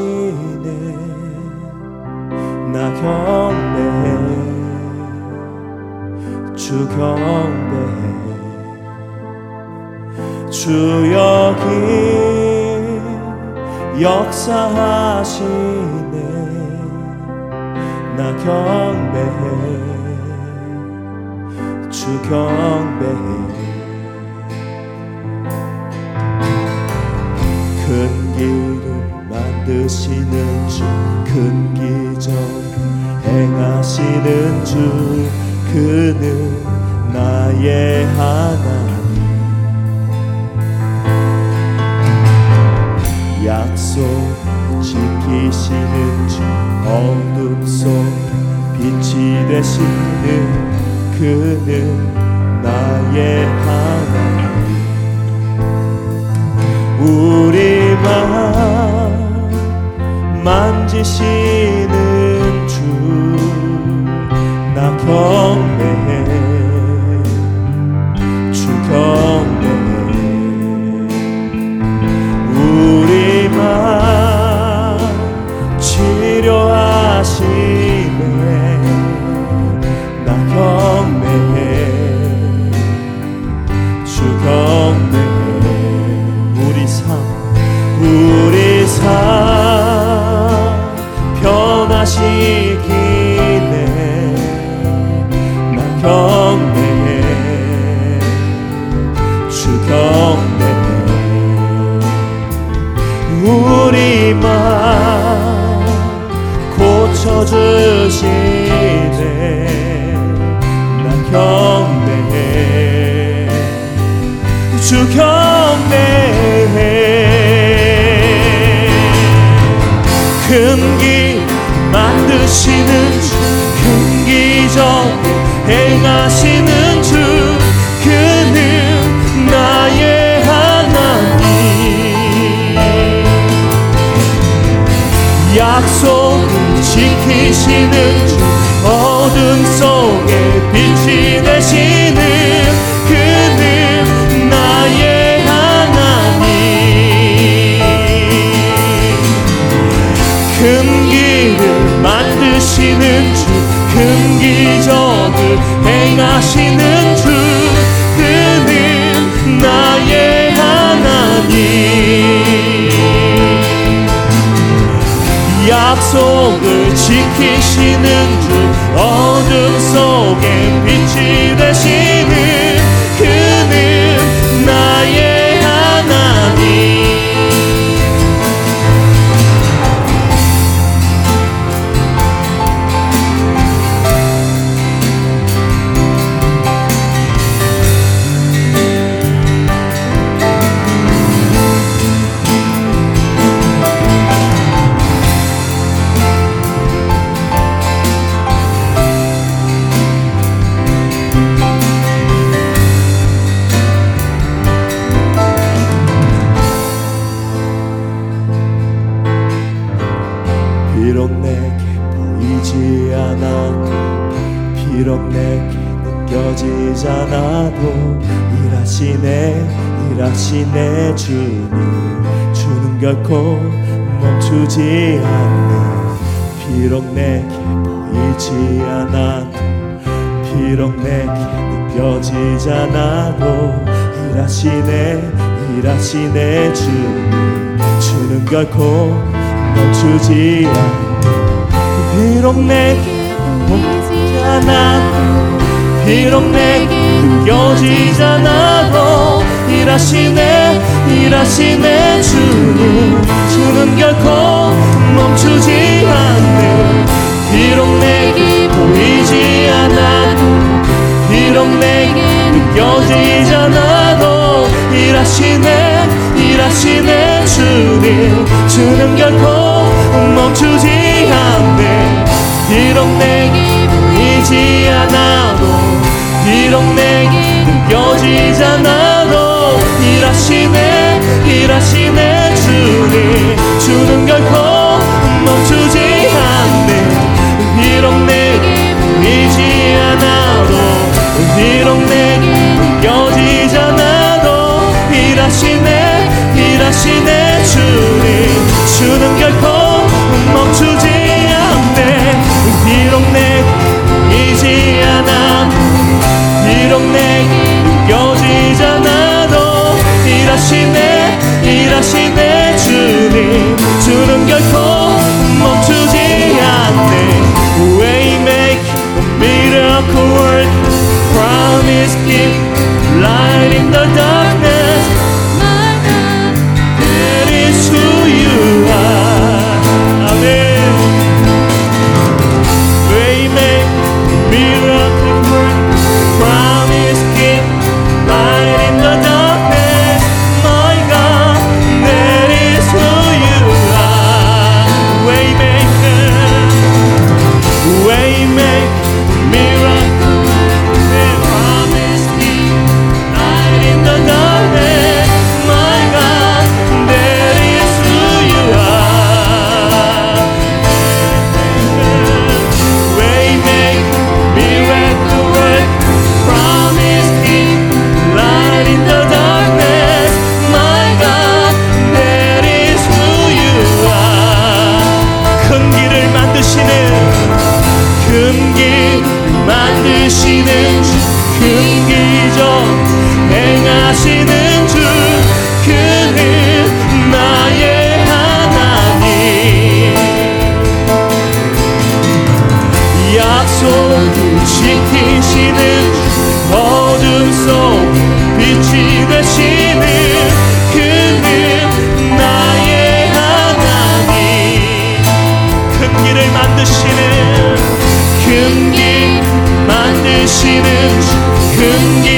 하시네. 나 경배해 주 경배해 주 여기 역사하시네. 나 경배해 주 경배해 큰 길을 만드시는 주 큰 기적 행하시는 주 그는 나의 하나님. 약속 지키시는 주 어둠 속 빛이 되시는 그는 나의 하나님 만 주시네. 나 경배해. 주 경배해. 큰 길 만드시는 주 큰 기적 지키시는 주 어둠 속에 빛이 되시는 그는 나의 하나님. 큰 길을 만드시는 주큰 기적을 행하시는 주 그는 나의 하나님. 약속을 지키시는 주 어둠 속에 빛이 되시 비록 내게 느껴지지 않아도 일하시네 일하시네 주님. 주는 결코 멈추지 않네. 비록 내게 보이지 않아도 비록 내게 느껴지지 않아도 일하시네 일하시네 주님. 주는 결코 멈추지 않네. 비록 내게 않아도 비록 내게 느껴지지 않아도 일하시네 일하시네 주님. 주는 결코 멈추지 않네. 비록 내게 보이지 않아도 비록 내게 느껴지지 않아도 일하시네 일하시네 주님. 주는 결코 멈추지 않네. 비록 보이 지 않아도 비록 내게 않아도 일하시네 일하시네 주님. 주는 결코 light in the dark. 금기를 만드시는 금기 만드시는 주 금기적 행하시는 주 그는 나의 하나님. 약속을 지키시는 어둠 속 빛이 gün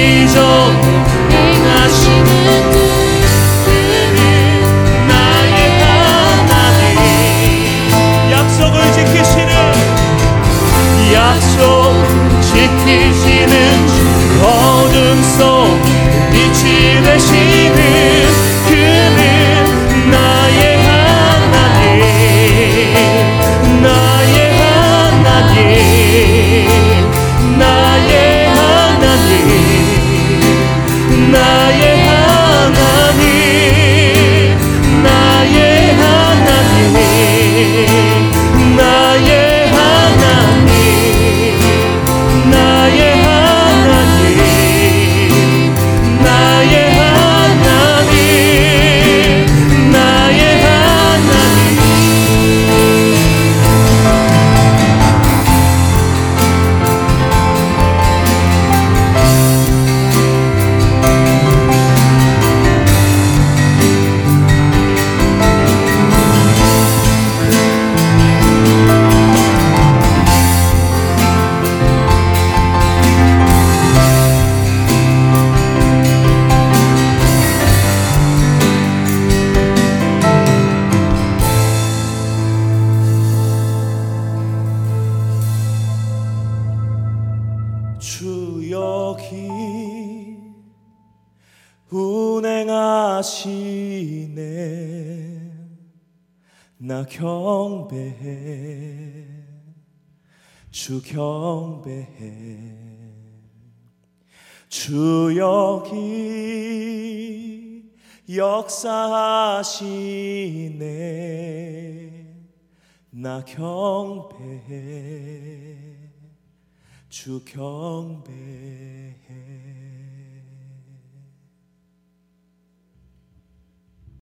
여기 운행하시네. 나 경배해. 주 경배해. 주 여기 역사하시네. 나 경배해. 주 경배해.